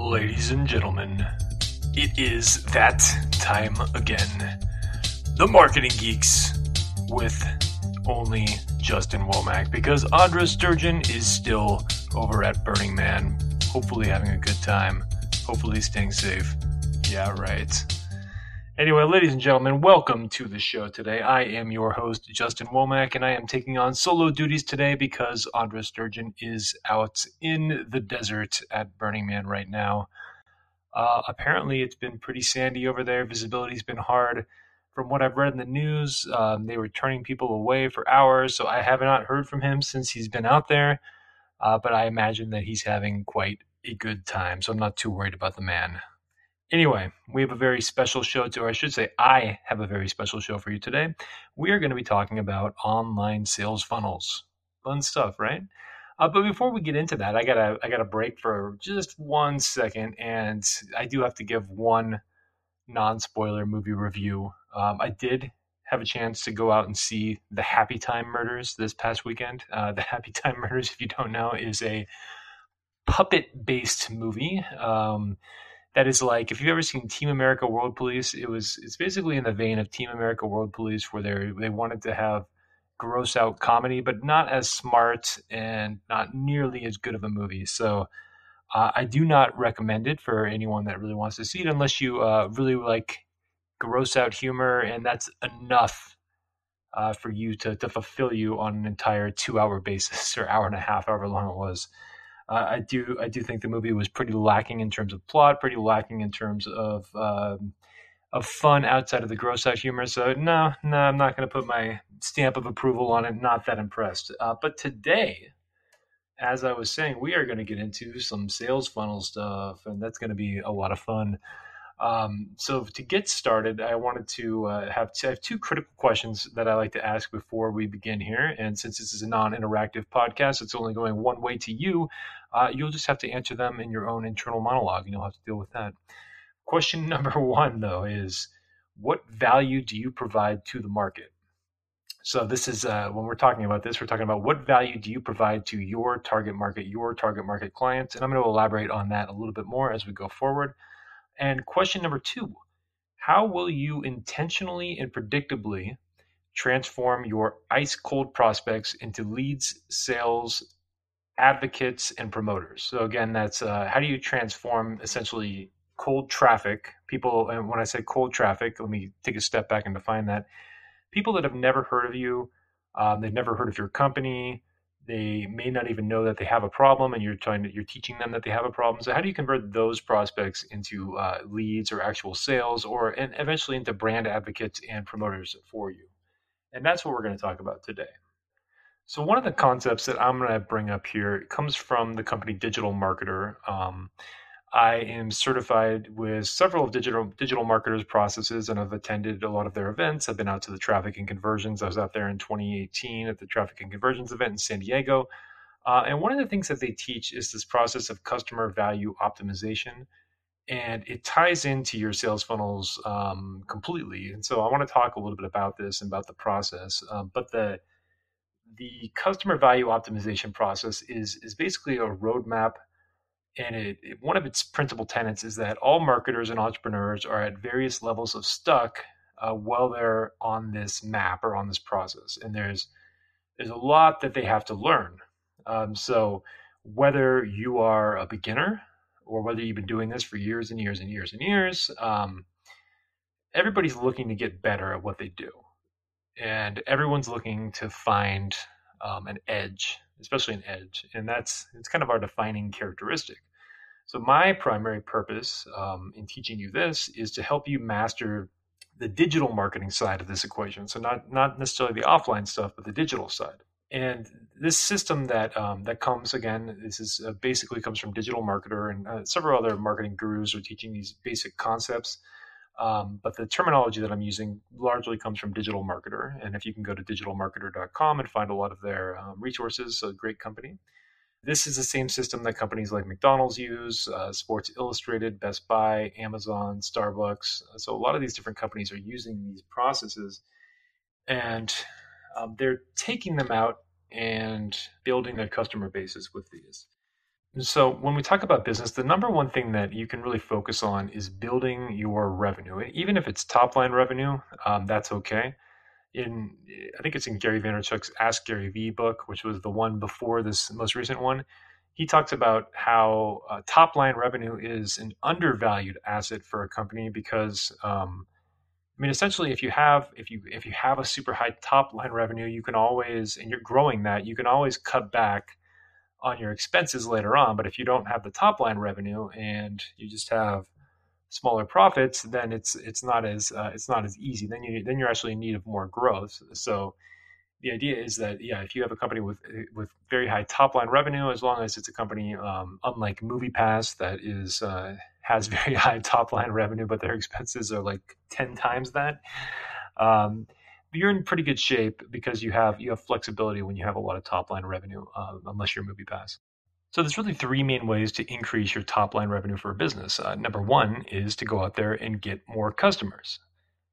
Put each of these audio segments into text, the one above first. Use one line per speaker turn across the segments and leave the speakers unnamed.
Ladies and gentlemen, it is that time again. The Marketing Geeks with only Justin Womack because Andres Sturgeon is still over at Burning Man, hopefully having a good time, hopefully staying safe. Yeah, right. Anyway, ladies and gentlemen, welcome to the show today. I am your host, Justin Womack, and I am taking on solo duties today because Andres Sturgeon is out in the desert at Burning Man right now. Uh, apparently, it's been pretty sandy over there. Visibility's been hard. From what I've read in the news, um, they were turning people away for hours, so I have not heard from him since he's been out there. Uh, but I imagine that he's having quite a good time, so I'm not too worried about the man. Anyway, we have a very special show to, or I should say, I have a very special show for you today. We are going to be talking about online sales funnels. Fun stuff, right? Uh, but before we get into that, I gotta I gotta break for just one second, and I do have to give one non-spoiler movie review. Um, I did have a chance to go out and see the Happy Time Murders this past weekend. Uh, the Happy Time Murders, if you don't know, is a puppet-based movie. Um, that is like if you've ever seen Team America World Police, it was it's basically in the vein of Team America World Police where they they wanted to have gross out comedy, but not as smart and not nearly as good of a movie. So uh, I do not recommend it for anyone that really wants to see it unless you uh, really like gross out humor, and that's enough uh, for you to to fulfill you on an entire two hour basis or hour and a half, however long it was. Uh, I do I do think the movie was pretty lacking in terms of plot, pretty lacking in terms of um, of fun outside of the gross out humor. So no, no, I'm not going to put my stamp of approval on it. Not that impressed. Uh, but today, as I was saying, we are going to get into some sales funnel stuff, and that's going to be a lot of fun. Um, so to get started, I wanted to uh, have, to have two critical questions that I like to ask before we begin here. And since this is a non-interactive podcast, it's only going one way to you. Uh, you'll just have to answer them in your own internal monologue, and you'll have to deal with that. Question number one, though, is what value do you provide to the market? So this is uh, when we're talking about this, we're talking about what value do you provide to your target market, your target market clients, and I'm going to elaborate on that a little bit more as we go forward. And question number two How will you intentionally and predictably transform your ice cold prospects into leads, sales, advocates, and promoters? So, again, that's uh, how do you transform essentially cold traffic? People, and when I say cold traffic, let me take a step back and define that. People that have never heard of you, um, they've never heard of your company, they may not even know that they have a problem and you're trying to you're teaching them that they have a problem so how do you convert those prospects into uh, leads or actual sales or and eventually into brand advocates and promoters for you and that's what we're going to talk about today so one of the concepts that i'm going to bring up here comes from the company digital marketer um, I am certified with several of digital digital marketers processes and I've attended a lot of their events. I've been out to the traffic and conversions. I was out there in 2018 at the traffic and conversions event in San Diego. Uh, and one of the things that they teach is this process of customer value optimization. And it ties into your sales funnels um, completely. And so I want to talk a little bit about this and about the process. Um, but the the customer value optimization process is is basically a roadmap and it, it, one of its principal tenets is that all marketers and entrepreneurs are at various levels of stuck uh, while they're on this map or on this process and there's there's a lot that they have to learn. Um, so whether you are a beginner or whether you've been doing this for years and years and years and years um, everybody's looking to get better at what they do and everyone's looking to find um, an edge especially an edge, and that's it's kind of our defining characteristic. So my primary purpose um, in teaching you this is to help you master the digital marketing side of this equation. So not not necessarily the offline stuff, but the digital side. And this system that um, that comes again, this is uh, basically comes from Digital Marketer and uh, several other marketing gurus are teaching these basic concepts. Um, but the terminology that I'm using largely comes from Digital Marketer. And if you can go to digitalmarketer.com and find a lot of their um, resources, a great company. This is the same system that companies like McDonald's use, uh, Sports Illustrated, Best Buy, Amazon, Starbucks. So a lot of these different companies are using these processes and um, they're taking them out and building their customer bases with these. So, when we talk about business, the number one thing that you can really focus on is building your revenue. Even if it's top line revenue, um, that's okay. In I think it's in Gary Vaynerchuk's Ask Gary Vee book, which was the one before this most recent one. He talks about how uh, top line revenue is an undervalued asset for a company because um, I mean, essentially, if you have if you if you have a super high top line revenue, you can always and you're growing that, you can always cut back on your expenses later on. But if you don't have the top line revenue and you just have smaller profits, then it's it's not as uh, it's not as easy. Then you then you're actually in need of more growth. So the idea is that yeah, if you have a company with with very high top line revenue, as long as it's a company um, unlike MoviePass that is uh, has very high top line revenue, but their expenses are like ten times that. Um, you're in pretty good shape because you have you have flexibility when you have a lot of top line revenue, uh, unless you're Movie Pass. So there's really three main ways to increase your top line revenue for a business. Uh, number one is to go out there and get more customers.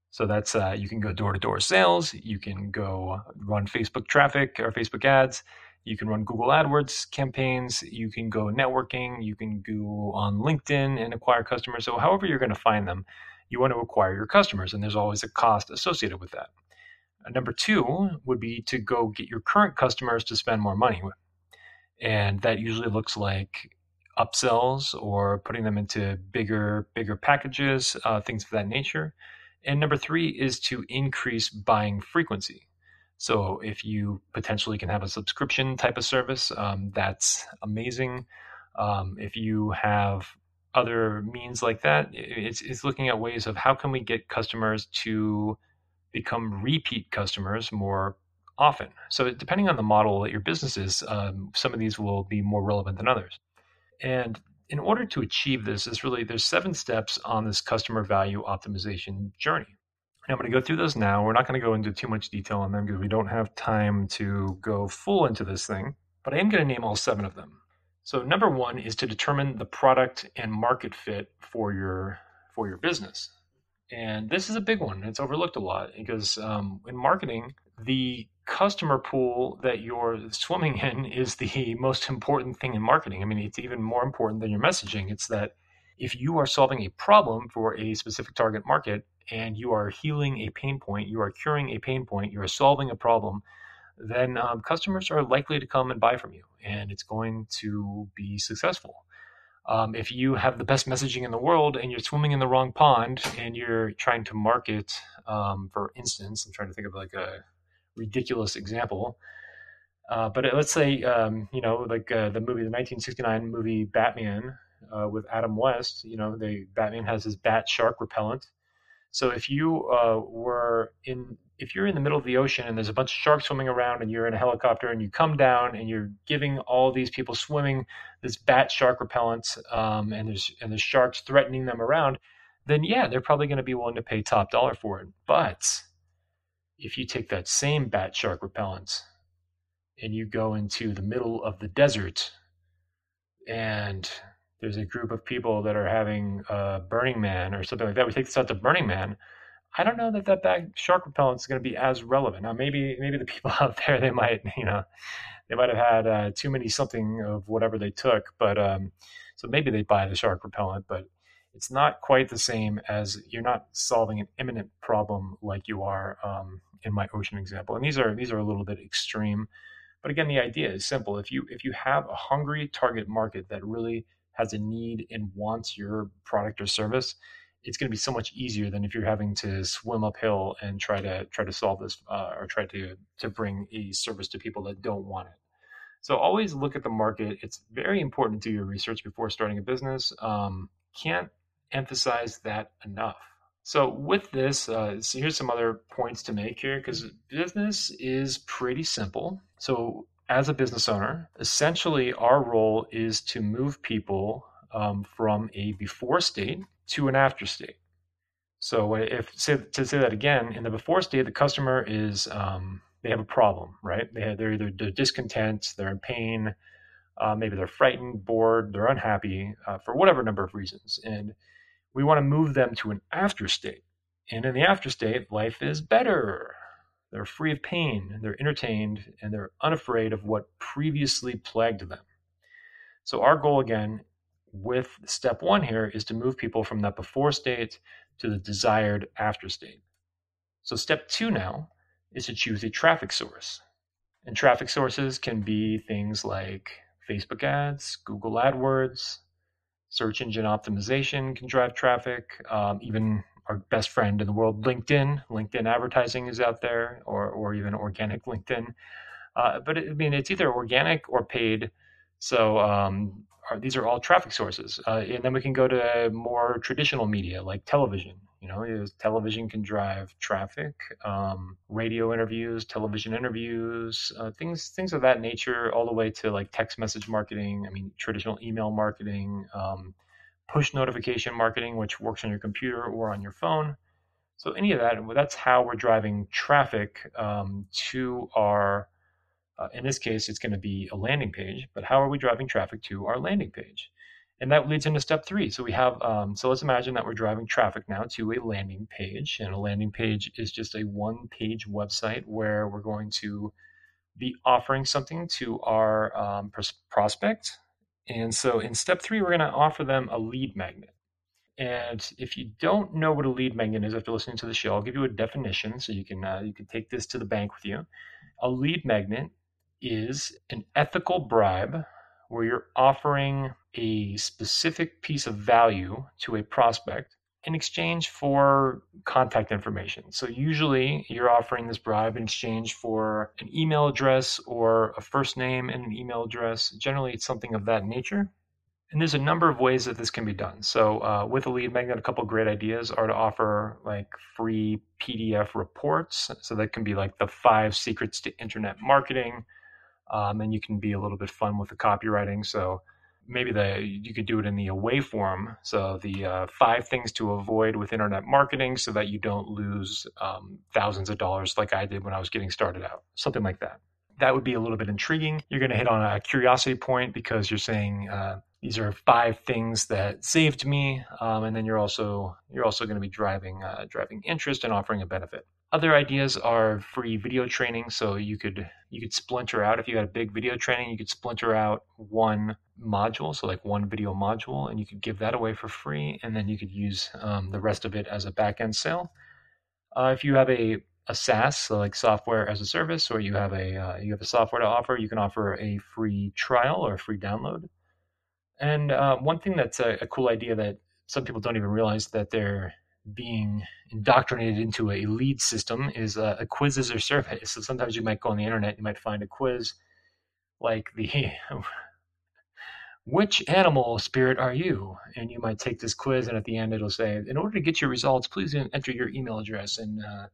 So that's uh, you can go door to door sales, you can go run Facebook traffic or Facebook ads, you can run Google AdWords campaigns, you can go networking, you can go on LinkedIn and acquire customers. So however you're going to find them, you want to acquire your customers, and there's always a cost associated with that. Uh, number two would be to go get your current customers to spend more money with. And that usually looks like upsells or putting them into bigger, bigger packages, uh, things of that nature. And number three is to increase buying frequency. So if you potentially can have a subscription type of service, um, that's amazing. Um, if you have other means like that, it's, it's looking at ways of how can we get customers to become repeat customers more often. So depending on the model that your business is, um, some of these will be more relevant than others. And in order to achieve this, is really there's seven steps on this customer value optimization journey. And I'm going to go through those now. We're not going to go into too much detail on them because we don't have time to go full into this thing. But I am going to name all seven of them. So number one is to determine the product and market fit for your for your business. And this is a big one. It's overlooked a lot because um, in marketing, the customer pool that you're swimming in is the most important thing in marketing. I mean, it's even more important than your messaging. It's that if you are solving a problem for a specific target market and you are healing a pain point, you are curing a pain point, you are solving a problem, then um, customers are likely to come and buy from you and it's going to be successful. Um, if you have the best messaging in the world and you're swimming in the wrong pond and you're trying to market, um, for instance, I'm trying to think of like a ridiculous example. Uh, but let's say, um, you know, like uh, the movie, the 1969 movie Batman uh, with Adam West, you know, the Batman has his bat shark repellent. So if you uh, were in if you're in the middle of the ocean and there's a bunch of sharks swimming around and you're in a helicopter and you come down and you're giving all these people swimming this bat shark repellent um, and there's and there's sharks threatening them around, then yeah, they're probably going to be willing to pay top dollar for it. But if you take that same bat shark repellent and you go into the middle of the desert and there's a group of people that are having a Burning Man or something like that, we take this out to Burning Man I don't know that that bat shark repellent is going to be as relevant. Now, maybe maybe the people out there they might you know they might have had uh, too many something of whatever they took, but um, so maybe they buy the shark repellent, but it's not quite the same as you're not solving an imminent problem like you are um, in my ocean example. And these are these are a little bit extreme, but again, the idea is simple. If you if you have a hungry target market that really has a need and wants your product or service, it's going to be so much easier than if you're having to swim uphill and try to try to solve this uh, or try to to bring a service to people that don't want it. So always look at the market. It's very important to do your research before starting a business. Um, can't emphasize that enough. So with this, uh, so here's some other points to make here because business is pretty simple. So as a business owner, essentially our role is to move people um, from a before state to an after state. So if say, to say that again, in the before state, the customer is um, they have a problem, right? They have, they're either they're discontent, they're in pain, uh, maybe they're frightened, bored, they're unhappy uh, for whatever number of reasons, and we want to move them to an after state. And in the after state, life is better. They're free of pain, they're entertained, and they're unafraid of what previously plagued them. So our goal again with step one here is to move people from that before state to the desired after state. So step two now is to choose a traffic source. And traffic sources can be things like Facebook ads, Google AdWords, search engine optimization can drive traffic, um, even our best friend in the world, LinkedIn. LinkedIn advertising is out there, or, or even organic LinkedIn. Uh, but it, I mean, it's either organic or paid. So um, are, these are all traffic sources. Uh, and then we can go to more traditional media like television. You know, television can drive traffic, um, radio interviews, television interviews, uh, things things of that nature, all the way to like text message marketing. I mean, traditional email marketing, um, push notification marketing, which works on your computer or on your phone. So any of that, that's how we're driving traffic um, to our uh, in this case, it's going to be a landing page, but how are we driving traffic to our landing page? And that leads into step three. So we have, um, so let's imagine that we're driving traffic now to a landing page. And a landing page is just a one page website where we're going to be offering something to our um, prospect. And so in step three, we're going to offer them a lead magnet. And if you don't know what a lead magnet is after listening to the show, I'll give you a definition so you can uh, you can take this to the bank with you. A lead magnet is an ethical bribe where you're offering a specific piece of value to a prospect in exchange for contact information. So usually you're offering this bribe in exchange for an email address or a first name and an email address. Generally, it's something of that nature. And there's a number of ways that this can be done. So uh, with a lead magnet, a couple great ideas are to offer like free PDF reports. So that can be like the five secrets to internet marketing um, and you can be a little bit fun with the copywriting. So maybe the you could do it in the away form. So the uh, five things to avoid with internet marketing, so that you don't lose um, thousands of dollars like I did when I was getting started out. Something like that. That would be a little bit intriguing. You're going to hit on a curiosity point because you're saying uh, these are five things that saved me, um, and then you're also you're also going to be driving uh, driving interest and offering a benefit. Other ideas are free video training. So you could you could splinter out if you had a big video training, you could splinter out one module, so like one video module, and you could give that away for free, and then you could use um, the rest of it as a back end sale. Uh, if you have a a SaaS, so like software as a service, or you have a uh, you have a software to offer, you can offer a free trial or a free download. And uh, one thing that's a, a cool idea that some people don't even realize that they're being indoctrinated into a lead system is a, a quizzes or surveys. So sometimes you might go on the internet, you might find a quiz like the which animal spirit are you? And you might take this quiz, and at the end it'll say, in order to get your results, please enter your email address. And uh,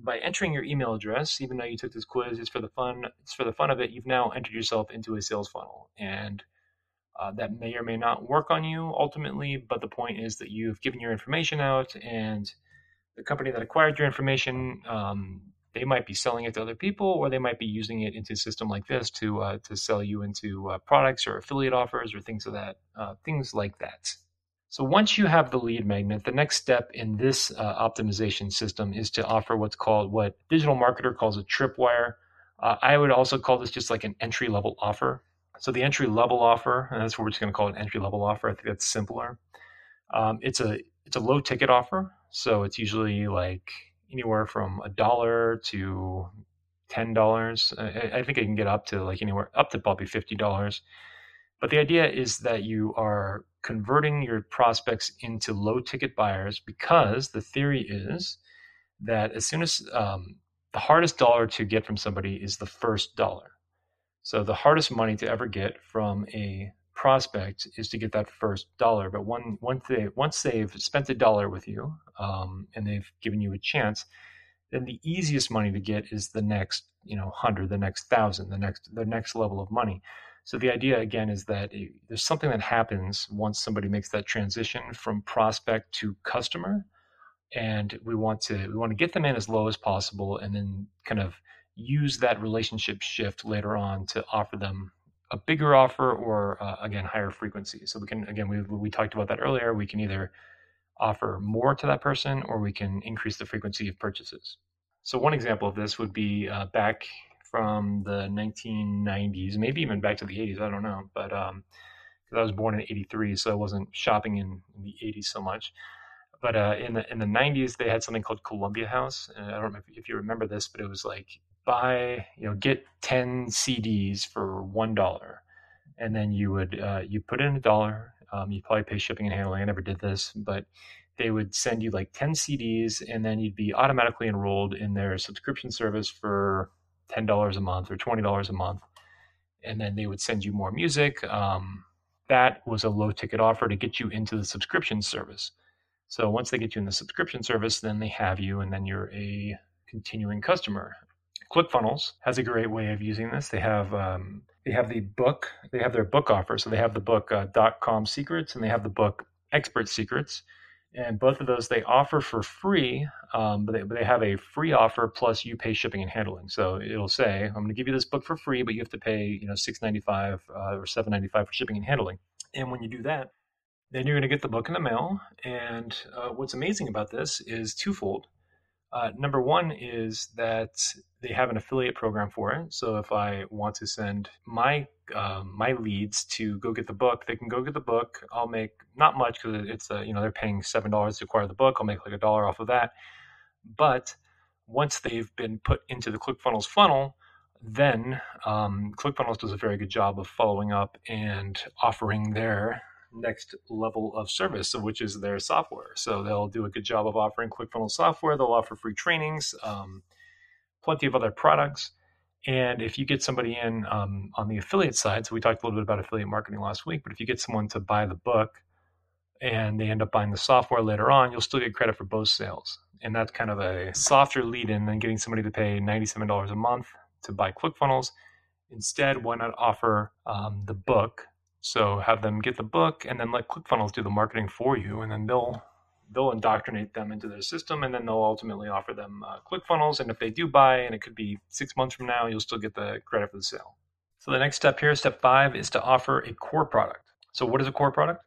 by entering your email address, even though you took this quiz, it's for the fun. It's for the fun of it. You've now entered yourself into a sales funnel, and uh, that may or may not work on you ultimately, but the point is that you've given your information out, and the company that acquired your information, um, they might be selling it to other people, or they might be using it into a system like this to uh, to sell you into uh, products or affiliate offers or things of that uh, things like that. So once you have the lead magnet, the next step in this uh, optimization system is to offer what's called what digital marketer calls a tripwire. Uh, I would also call this just like an entry level offer. So the entry level offer, and that's what we're just going to call an entry level offer. I think that's simpler. Um, it's a it's a low ticket offer, so it's usually like anywhere from a dollar to ten dollars. I, I, think I can get up to like anywhere up to probably fifty dollars. But the idea is that you are converting your prospects into low ticket buyers because the theory is that as soon as um, the hardest dollar to get from somebody is the first dollar. So the hardest money to ever get from a prospect is to get that first dollar. But one, once they once they've spent a dollar with you um, and they've given you a chance, then the easiest money to get is the next you know hundred, the next thousand, the next the next level of money. So the idea again is that it, there's something that happens once somebody makes that transition from prospect to customer, and we want to we want to get them in as low as possible, and then kind of use that relationship shift later on to offer them a bigger offer or uh, again higher frequency. So we can again we, we talked about that earlier. We can either offer more to that person or we can increase the frequency of purchases. So one example of this would be uh, back from the 1990s maybe even back to the 80s i don't know but um, because I was born in '83, so I wasn't shopping in, the '80s so much. But uh, in the in the '90s, they had something called Columbia House, and I don't know if, if you remember this, but it was like buy, you know, get 10 CDs for one dollar, and then you would uh, you put in a dollar. Um, you probably pay shipping and handling. I never did this, but they would send you like 10 CDs, and then you'd be automatically enrolled in their subscription service for ten dollars a month or twenty dollars a month, and then they would send you more music. Um, that was a low ticket offer to get you into the subscription service. So once they get you in the subscription service, then they have you, and then you're a continuing customer. ClickFunnels has a great way of using this. They have um, they have the book, they have their book offer. So they have the book uh, dot com secrets, and they have the book expert secrets. And both of those they offer for free um, but, they, but they have a free offer plus you pay shipping and handling. So it'll say i'm going to give you this book for free but you have to pay you know 695 uh, or 795 for shipping and handling. And when you do that then you're going to get the book in the mail. And uh, what's amazing about this is twofold uh, number one is that they have an affiliate program for it. So if I want to send my um, my leads to go get the book, they can go get the book. I'll make not much because it's a, you know they're paying seven dollars to acquire the book. I'll make like a dollar off of that. But once they've been put into the ClickFunnels funnel, then um, ClickFunnels does a very good job of following up and offering their next level of service, which is their software. So they'll do a good job of offering ClickFunnels software. They'll offer free trainings, um, plenty of other products. And if you get somebody in um, on the affiliate side, so we talked a little bit about affiliate marketing last week, but if you get someone to buy the book and they end up buying the software later on, you'll still get credit for both sales. And that's kind of a softer lead in than getting somebody to pay $97 a month to buy ClickFunnels. Instead, why not offer um, the book so have them get the book and then let ClickFunnels do the marketing for you, and then they'll they'll indoctrinate them into their system, and then they'll ultimately offer them uh, ClickFunnels. And if they do buy, and it could be six months from now, you'll still get the credit for the sale. So the next step here, step five, is to offer a core product. So what is a core product?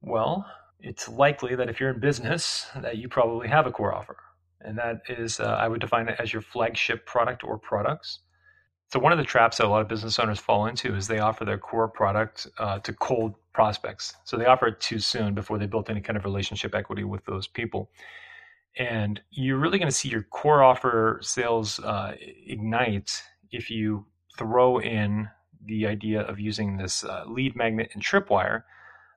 Well, it's likely that if you're in business, that you probably have a core offer, and that is uh, I would define it as your flagship product or products. So one of the traps that a lot of business owners fall into is they offer their core product uh, to cold prospects. So they offer it too soon before they built any kind of relationship equity with those people. And you're really going to see your core offer sales uh, ignite if you throw in the idea of using this uh, lead magnet and tripwire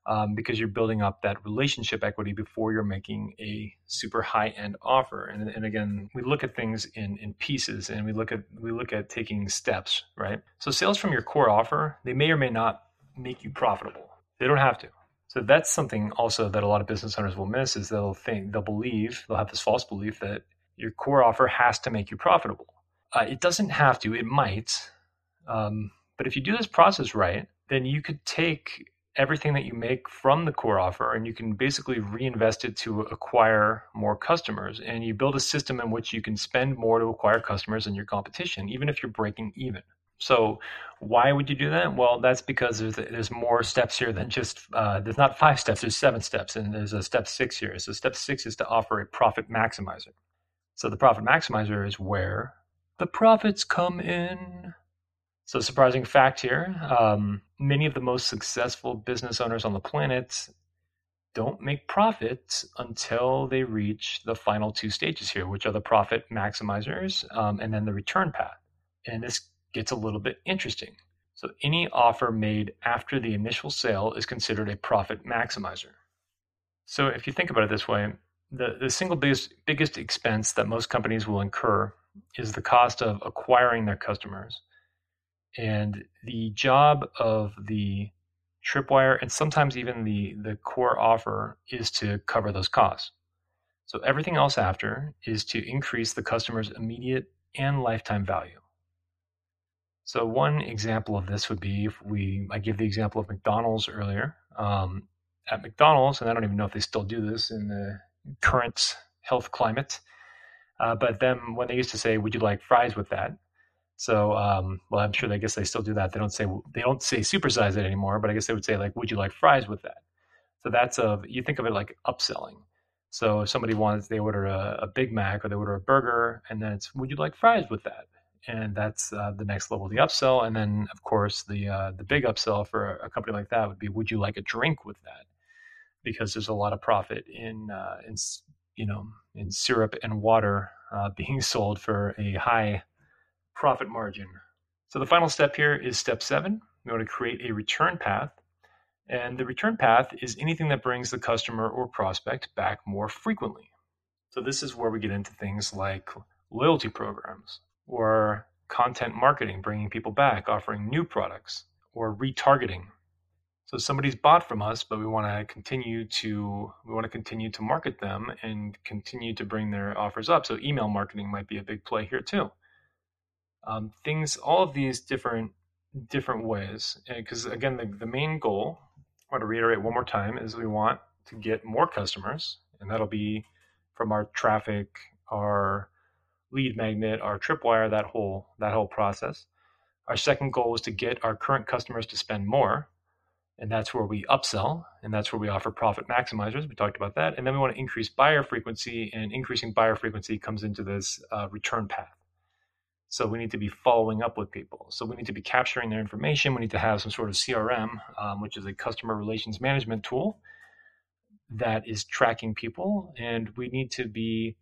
um, because you're building up that relationship equity before you're making a super high end offer. And, and again, we look at things in, in pieces and we look at we look at taking steps, right? So sales from your core offer, they may or may not make you profitable. They don't have to. So that's something also that a lot of business owners will miss is they'll think they'll believe they'll have this false belief that your core offer has to make you profitable. Uh, it doesn't have to. It might, um, but if you do this process right, then you could take everything that you make from the core offer and you can basically reinvest it to acquire more customers. And you build a system in which you can spend more to acquire customers than your competition even if you're breaking even. So why would you do that? Well that's because there's, there's more steps here than just uh, there's not five steps there's seven steps and there's a step six here. So step six is to offer a profit maximizer. So the profit maximizer is where the profits come in. So, surprising fact here um, many of the most successful business owners on the planet don't make profits until they reach the final two stages here, which are the profit maximizers um, and then the return path. And this gets a little bit interesting. So, any offer made after the initial sale is considered a profit maximizer. So, if you think about it this way, the, the single biggest, biggest expense that most companies will incur is the cost of acquiring their customers and the job of the tripwire and sometimes even the, the core offer is to cover those costs. So everything else after is to increase the customer's immediate and lifetime value. So one example of this would be if we, I gave the example of McDonald's earlier. Um, at McDonald's, and I don't even know if they still do this in the current health climate, uh, but then when they used to say, "Would you like fries with that?" So, um, well, I'm sure. I guess they still do that. They don't say they don't say supersize it anymore, but I guess they would say like, "Would you like fries with that?" So that's a you think of it like upselling. So if somebody wants they order a, a Big Mac or they order a burger, and then it's, "Would you like fries with that?" and that's uh, the next level of the upsell. And then, of course, the uh, the big upsell for a company like that would be, would you like a drink with that? Because there's a lot of profit in uh, in you know in syrup and water uh, being sold for a high profit margin. So the final step here is step seven. We want to create a return path. And the return path is anything that brings the customer or prospect back more frequently. So this is where we get into things like loyalty programs or content marketing, bringing people back, offering new products, or retargeting. So somebody's bought from us, but we want to continue to we want to continue to market them and continue to bring their offers up. So email marketing might be a big play here too. Um, things, all of these different different ways, because again, the, the main goal, I want to reiterate one more time, is we want to get more customers, and that'll be from our traffic, our lead magnet, our tripwire, that whole that whole process. Our second goal is to get our current customers to spend more, and that's where we upsell, and that's where we offer profit maximizers. We talked about that, and then we want to increase buyer frequency, and increasing buyer frequency comes into this uh, return path. So we need to be following up with people. So we need to be capturing their information. We need to have some sort of CRM, um, which is a customer relations management tool that is tracking people, and we need to be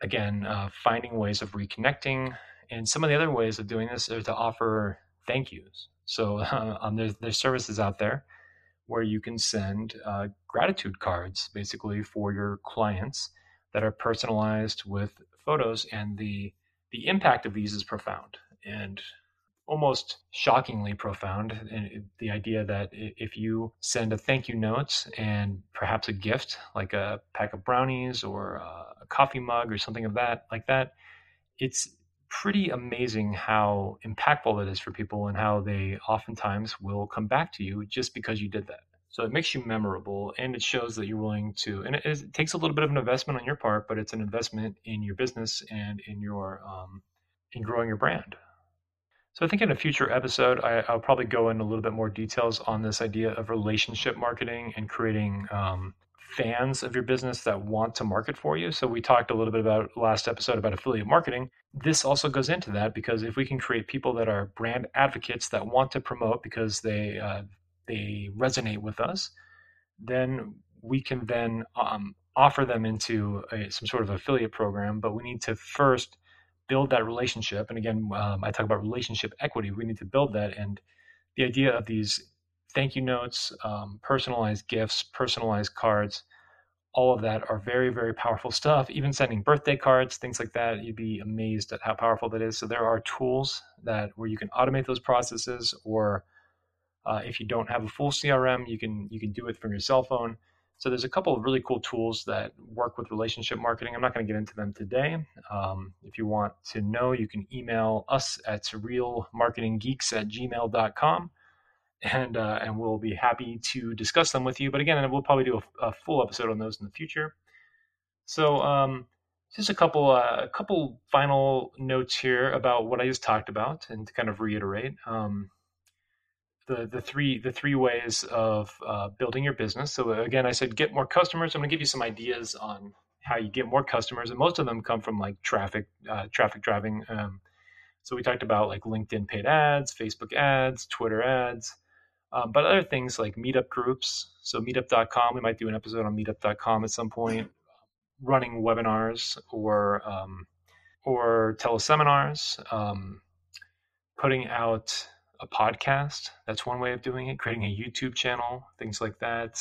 again, uh, finding ways of reconnecting. And some of the other ways of doing this are to offer thank yous. So uh, um, there's, there's services out there where you can send uh, gratitude cards basically for your clients that are personalized with photos and the the impact of these is profound and almost shockingly profound and the idea that if you send a thank you note and perhaps a gift like a pack of brownies or a coffee mug or something of that like that, it's pretty amazing how impactful it is for people and how they oftentimes will come back to you just because you did that. So it makes you memorable and it shows that you're willing to, and it, takes a little bit of an investment on your part, but it's an investment in your business and in your, um, in growing your brand. So I think in a future episode, I, will probably go in a little bit more details on this idea of relationship marketing and creating um, fans of your business that want to market for you. So we talked a little bit about last episode about affiliate marketing. This also goes into that because if we can create people that are brand advocates that want to promote because they uh, they resonate with us, then we can then um, offer them into a, some sort of affiliate program. But we need to first build that relationship. And again, um, I talk about relationship equity. We need to build that. And the idea of these thank you notes, um, personalized gifts, personalized cards, all of that are very, very powerful stuff. Even sending birthday cards, things like that, you'd be amazed at how powerful that is. So there are tools that where you can automate those processes, or uh, if you don't have a full CRM, you can you can do it from your cell phone. So there's a couple of really cool tools that work with relationship marketing. I'm not going to get into them today. Um, if you want to know, you can email us at realmarketinggeeks at gmail.com and uh, and we'll be happy to discuss them with you. But again, we'll probably do a, a full episode on those in the future. So um, just a couple uh, a couple final notes here about what I just talked about, and to kind of reiterate. Um, the, the three the three ways of uh, building your business. So again, I said get more customers. I'm going to give you some ideas on how you get more customers, and most of them come from like traffic uh, traffic driving. Um, so we talked about like LinkedIn paid ads, Facebook ads, Twitter ads, um, but other things like meetup groups. So meetup.com, we might do an episode on meetup.com at some point, running webinars or um, or teleseminars, um, putting out a podcast. That's one way of doing it. Creating a YouTube channel, things like that.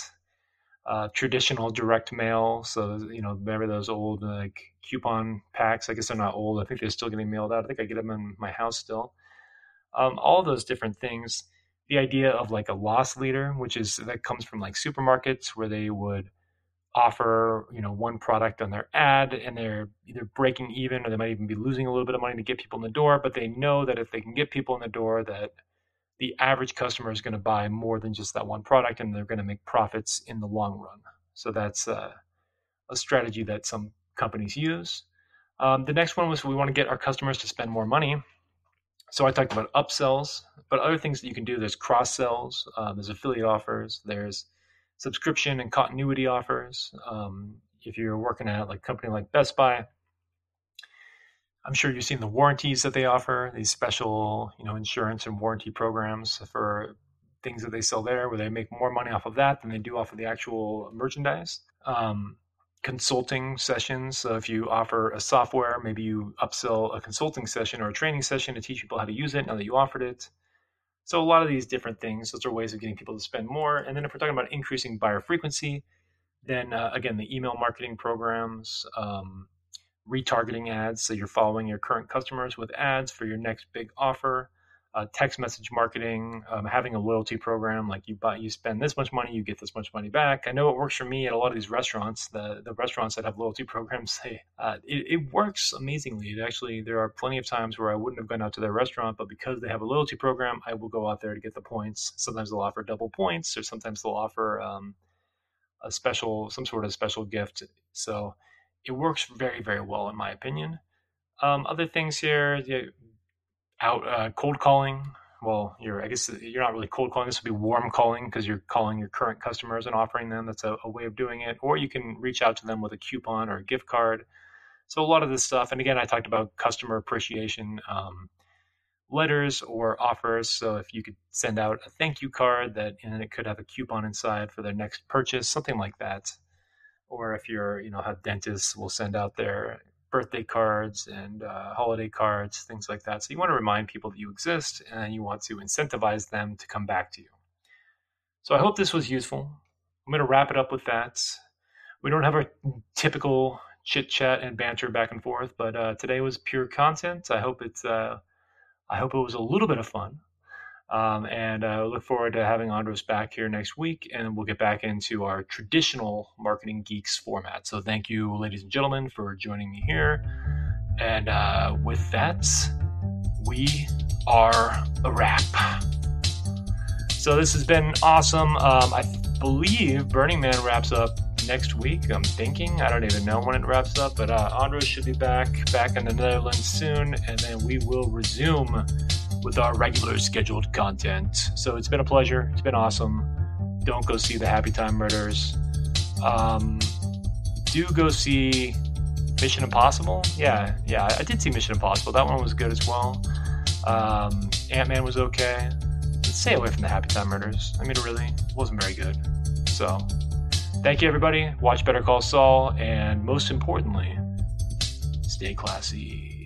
Uh, traditional direct mail. So you know, remember those old like coupon packs? I guess they're not old. I think they're still getting mailed out. I think I get them in my house still. Um, all those different things the idea of like a loss leader, which is that comes from like supermarkets where they would offer you know one product on their ad and they're either breaking even or they might even be losing a little bit of money to get people in the door but they know that if they can get people in the door that the average customer is going to buy more than just that one product and they're going to make profits in the long run so that's uh, a strategy that some companies use um, the next one was we want to get our customers to spend more money so I talked about upsells, but other things that you can do. There's cross sells. Um, there's affiliate offers. There's subscription and continuity offers. Um, if you're working at like a company like Best Buy, I'm sure you've seen the warranties that they offer, these special, you know, insurance and warranty programs for things that they sell there, where they make more money off of that than they do off of the actual merchandise. Um, consulting sessions. So if you offer a software, maybe you upsell a consulting session or a training session to teach people how to use it now that you offered it. So a lot of these different things, those are ways of getting people to spend more. And then if we're talking about increasing buyer frequency, then uh, again, the email marketing programs, um, retargeting ads. So you're following your current customers with ads for your next big offer. Uh, text message marketing, um, having a loyalty program like you buy, you spend this much money, you get this much money back. I know it works for me at a lot of these restaurants. The the restaurants that have loyalty programs, they, uh, it, it works amazingly. It actually, there are plenty of times where I wouldn't have gone out to their restaurant, but because they have a loyalty program, I will go out there to get the points. Sometimes they'll offer double points, or sometimes they'll offer um, a special, some sort of special gift. So it works very, very well in my opinion. Um, other things here, out uh, cold calling. Well, you're I guess you're not really cold calling. This would be warm calling because you're calling your current customers and offering them. That's a, a, way of doing it. Or you can reach out to them with a coupon or a gift card. So a lot of this stuff. And again, I talked about customer appreciation. Um, letters or offers. So if you could send out a thank you card that and it could have a coupon inside for their next purchase, something like that or if you're, you know, how dentists will send out their birthday cards and uh, holiday cards, things like that. So you want to remind people that you exist and you want to incentivize them to come back to you. So I hope this was useful. I'm going to wrap it up with that. We don't have our typical chit chat and banter back and forth, but uh, today was pure content. I hope it's. Uh, I hope it was a little bit of fun. Um, and uh, look forward to having Andros back here next week, and we'll get back into our traditional Marketing Geeks format. So, thank you, ladies and gentlemen, for joining me here. And uh, with that, we are a wrap. So, this has been awesome. Um, I believe Burning Man wraps up next week. I'm thinking. I don't even know when it wraps up, but uh, Andros should be back, back in the Netherlands soon, and then we will resume with our regular scheduled content. So it's been a pleasure. It's been awesome. Don't go see the Happy Time Murders. Um, do go see Mission Impossible. Yeah, yeah, I did see Mission Impossible. That one was good as well. Um, Ant Man was okay. Stay away from the Happy Time Murders. I mean, it really wasn't very good. So, thank you, everybody. Watch Better Call Saul, and most importantly, stay classy.